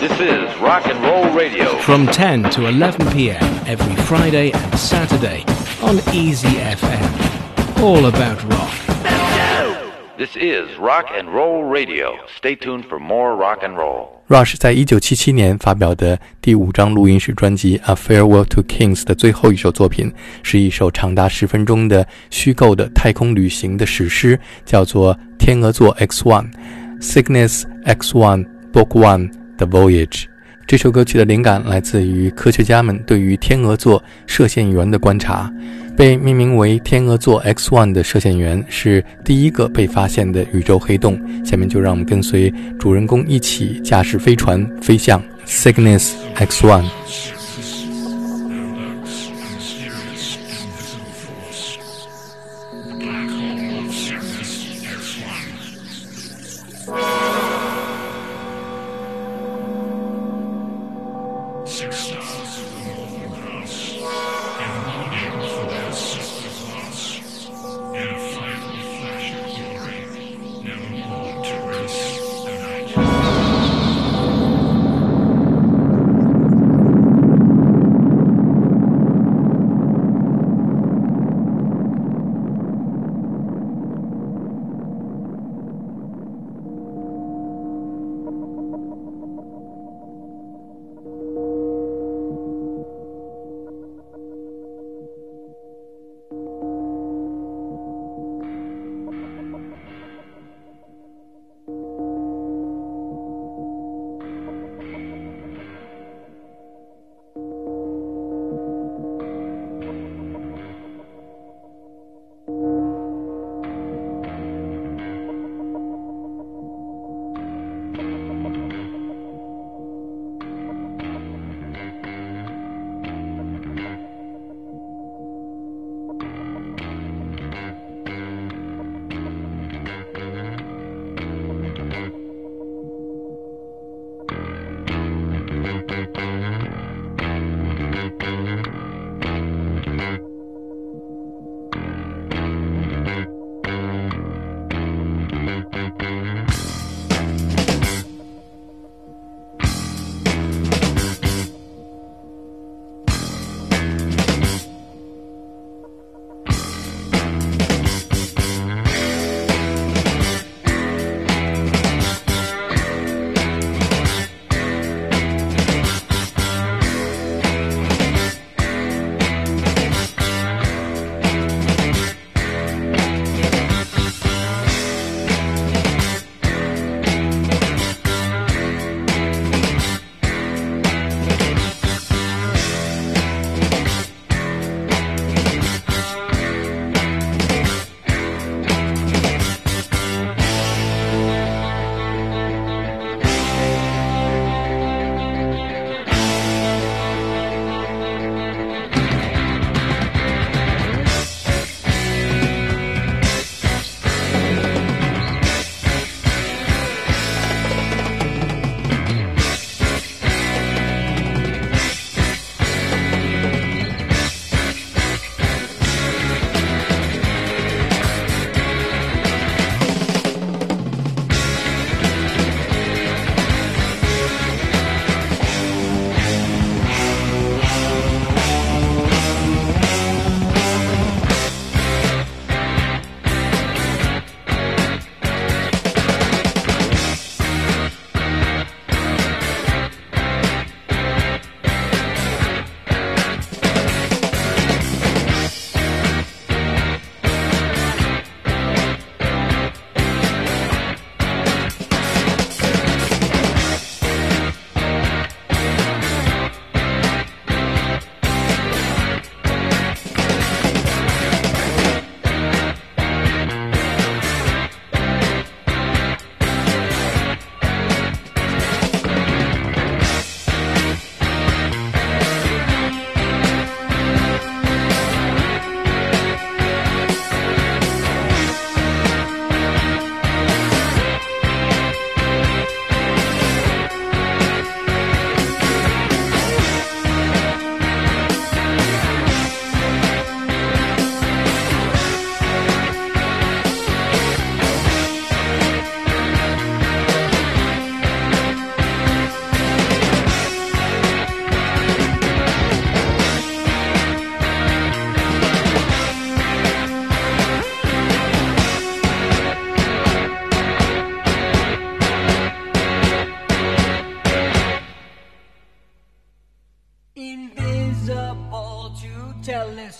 This is Rock and Roll Radio. From 10 to 11 p.m. every Friday and Saturday on Easy FM. All about rock. This is Rock and Roll Radio. Stay tuned for more rock and roll. Rush 在一九七七年发表的第五张录音室专辑《A Farewell to Kings》的最后一首作品，是一首长达十分钟的虚构的太空旅行的史诗，叫做《天鹅座 X One》（Cygnus X One Book One: The Voyage）。这首歌曲的灵感来自于科学家们对于天鹅座射线源的观察。被命名为天鹅座 X1 的射线源是第一个被发现的宇宙黑洞。下面就让我们跟随主人公一起驾驶飞船飞向 Cygnus X1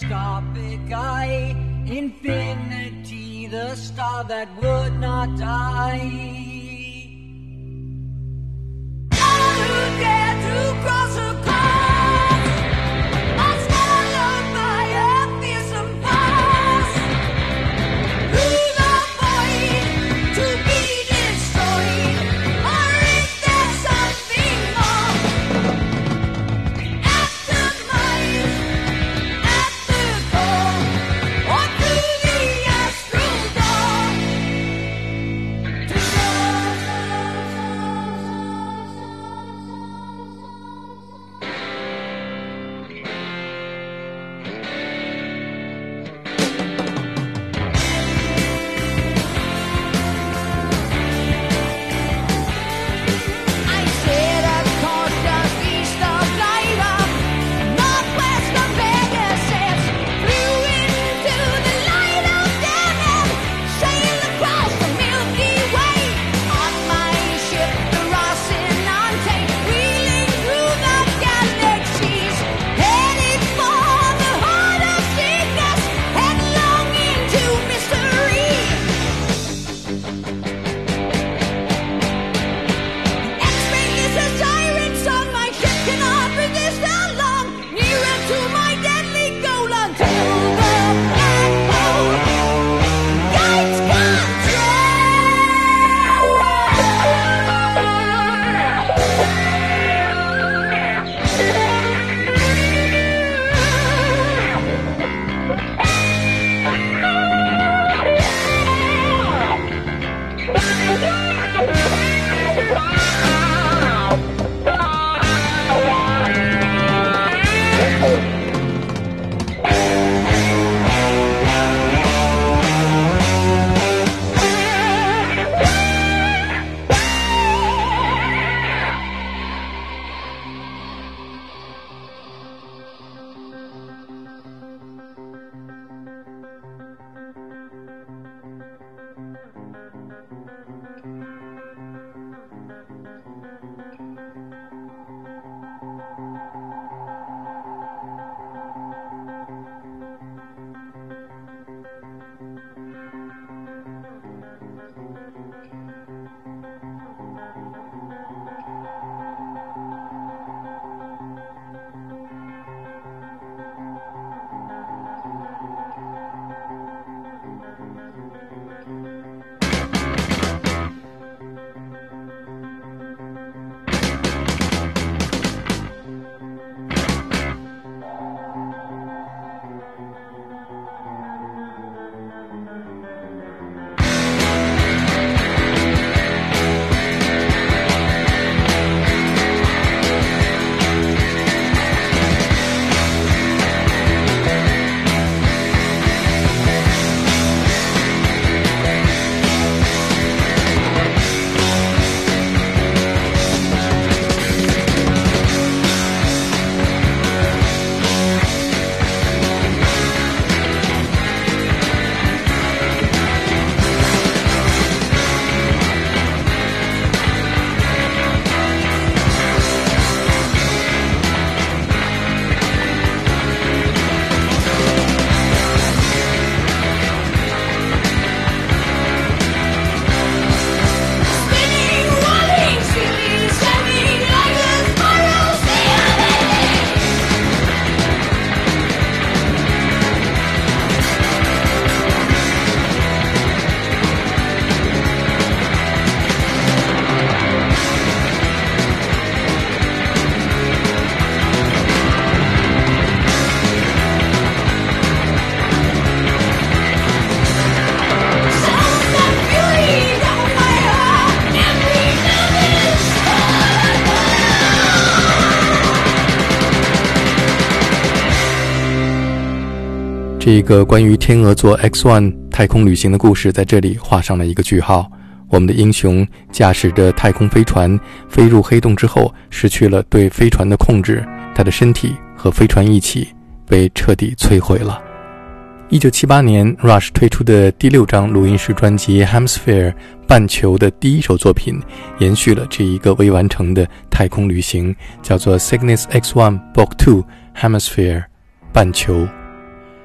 microscopic eye, infinity, the star that would not die. 这个关于天鹅座 X-1 太空旅行的故事在这里画上了一个句号。我们的英雄驾驶着太空飞船飞入黑洞之后，失去了对飞船的控制，他的身体和飞船一起被彻底摧毁了。一九七八年，Rush 推出的第六张录音室专辑《Hemisphere》半球的第一首作品，延续了这一个未完成的太空旅行，叫做《Cygnus X-1 Book Two Hemisphere》半球。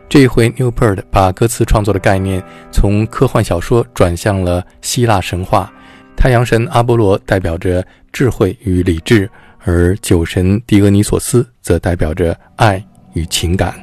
这一回，New Bird 把歌词创作的概念从科幻小说转向了希腊神话。太阳神阿波罗代表着智慧与理智，而酒神狄俄尼索斯则代表着爱与情感。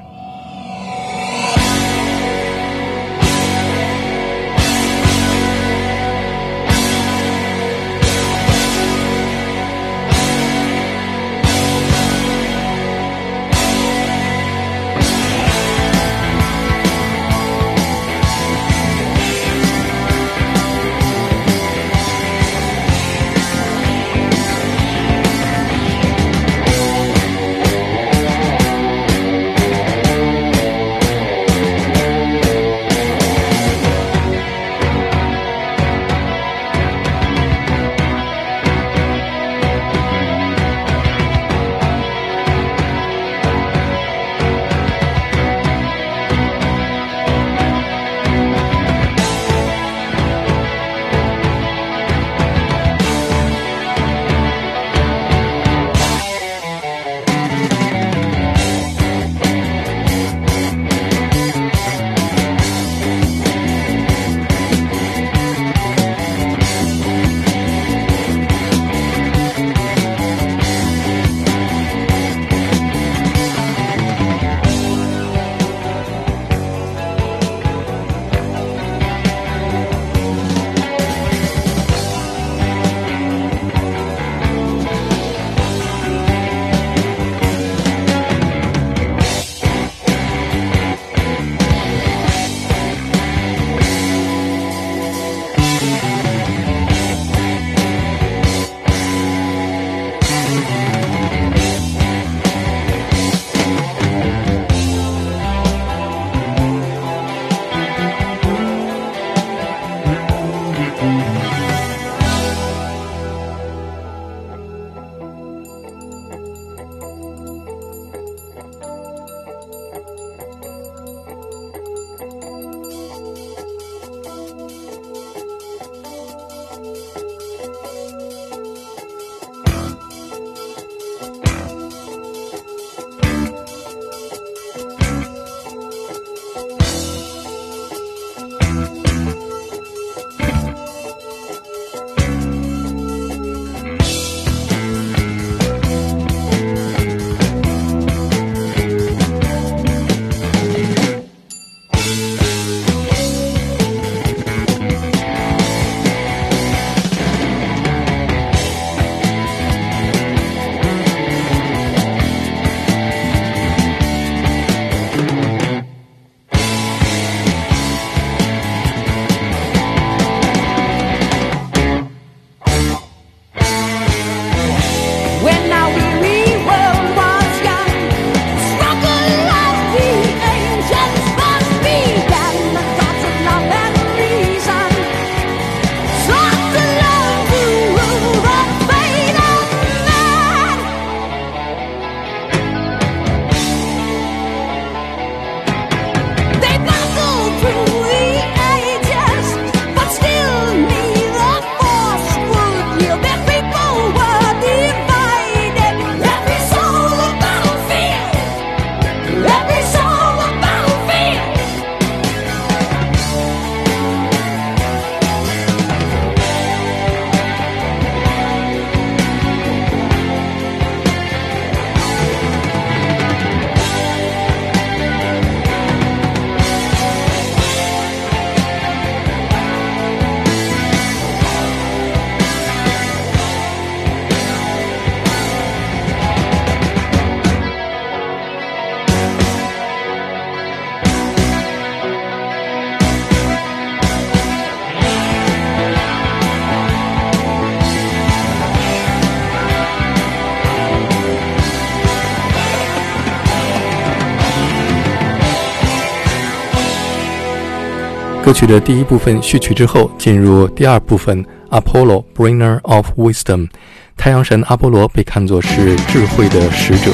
曲的第一部分序曲之后，进入第二部分。Apollo, bringer of wisdom，太阳神阿波罗被看作是智慧的使者，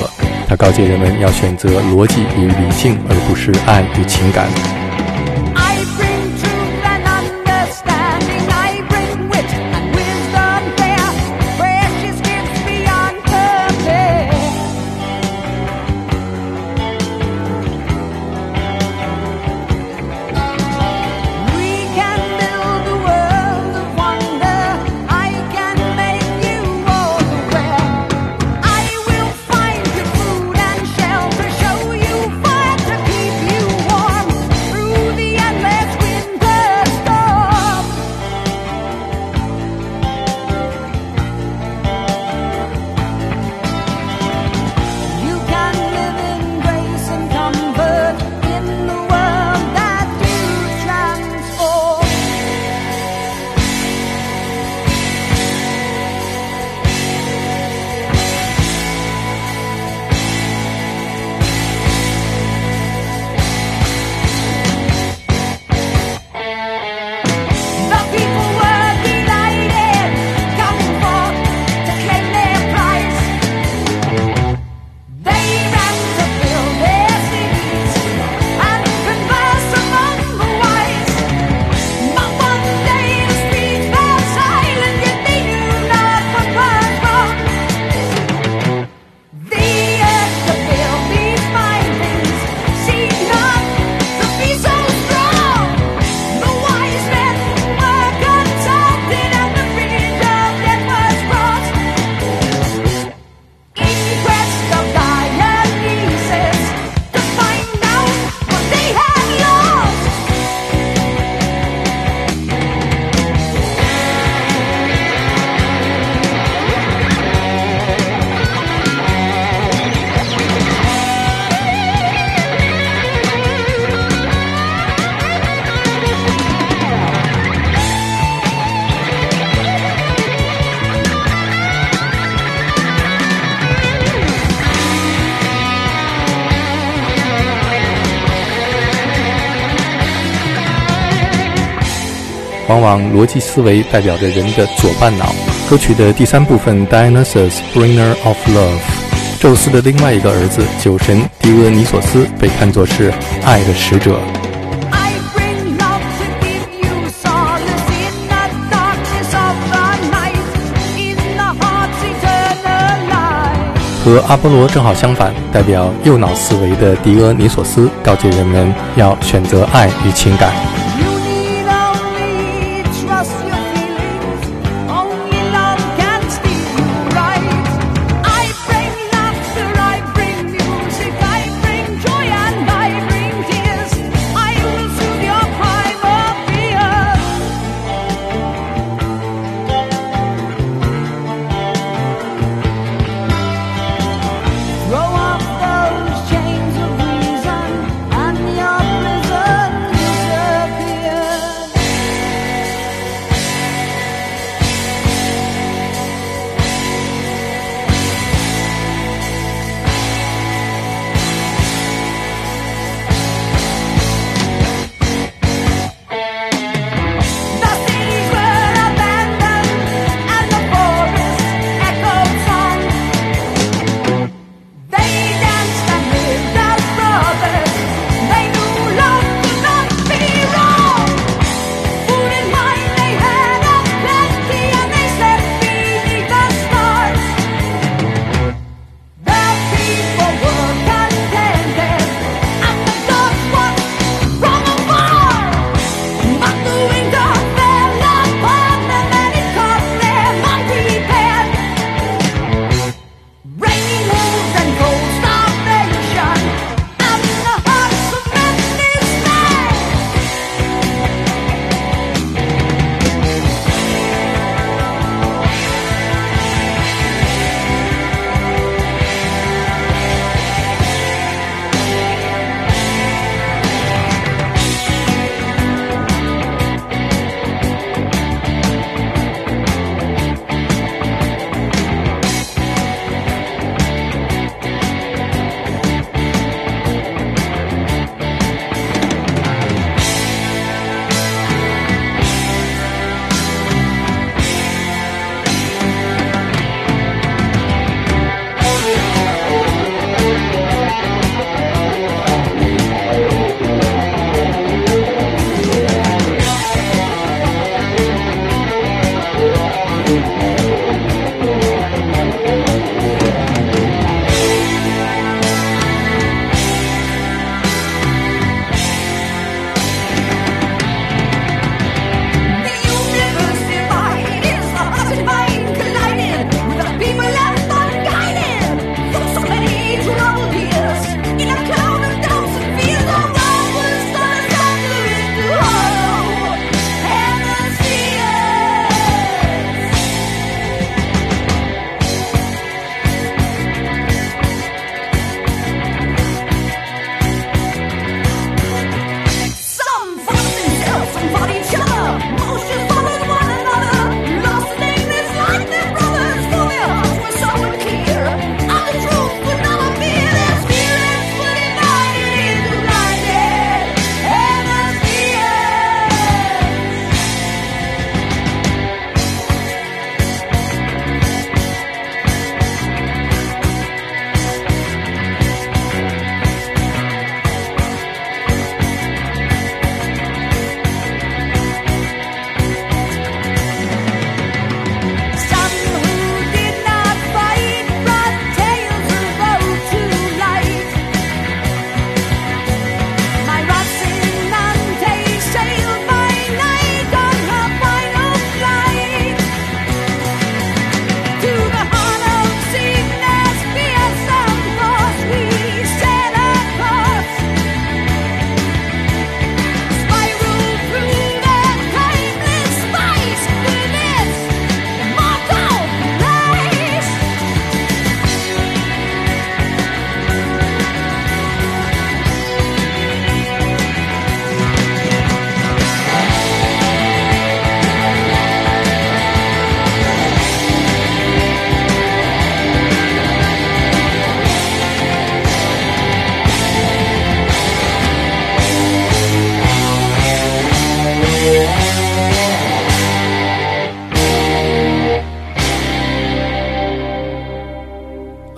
他告诫人们要选择逻辑与理性，而不是爱与情感。往往逻辑思维代表着人的左半脑。歌曲的第三部分，Dionysus Bringer of Love，宙斯的另外一个儿子酒神狄俄尼索斯被看作是爱的使者。和阿波罗正好相反，代表右脑思维的狄俄尼索斯告诫人们要选择爱与情感。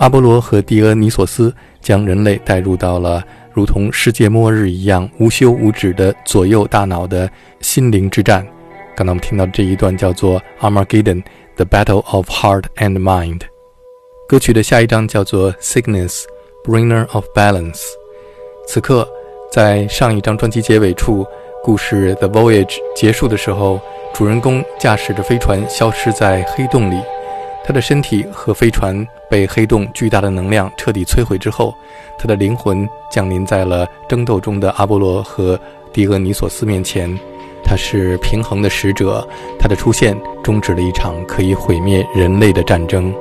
阿波罗和狄俄尼索斯将人类带入到了如同世界末日一样无休无止的左右大脑的心灵之战。刚才我们听到这一段叫做《Armageddon: The Battle of Heart and Mind》。歌曲的下一章叫做《Sickness: Bringer of Balance》。此刻，在上一张专辑结尾处，故事《The Voyage》结束的时候，主人公驾驶着飞船消失在黑洞里。他的身体和飞船被黑洞巨大的能量彻底摧毁之后，他的灵魂降临在了争斗中的阿波罗和狄俄尼索斯面前。他是平衡的使者，他的出现终止了一场可以毁灭人类的战争。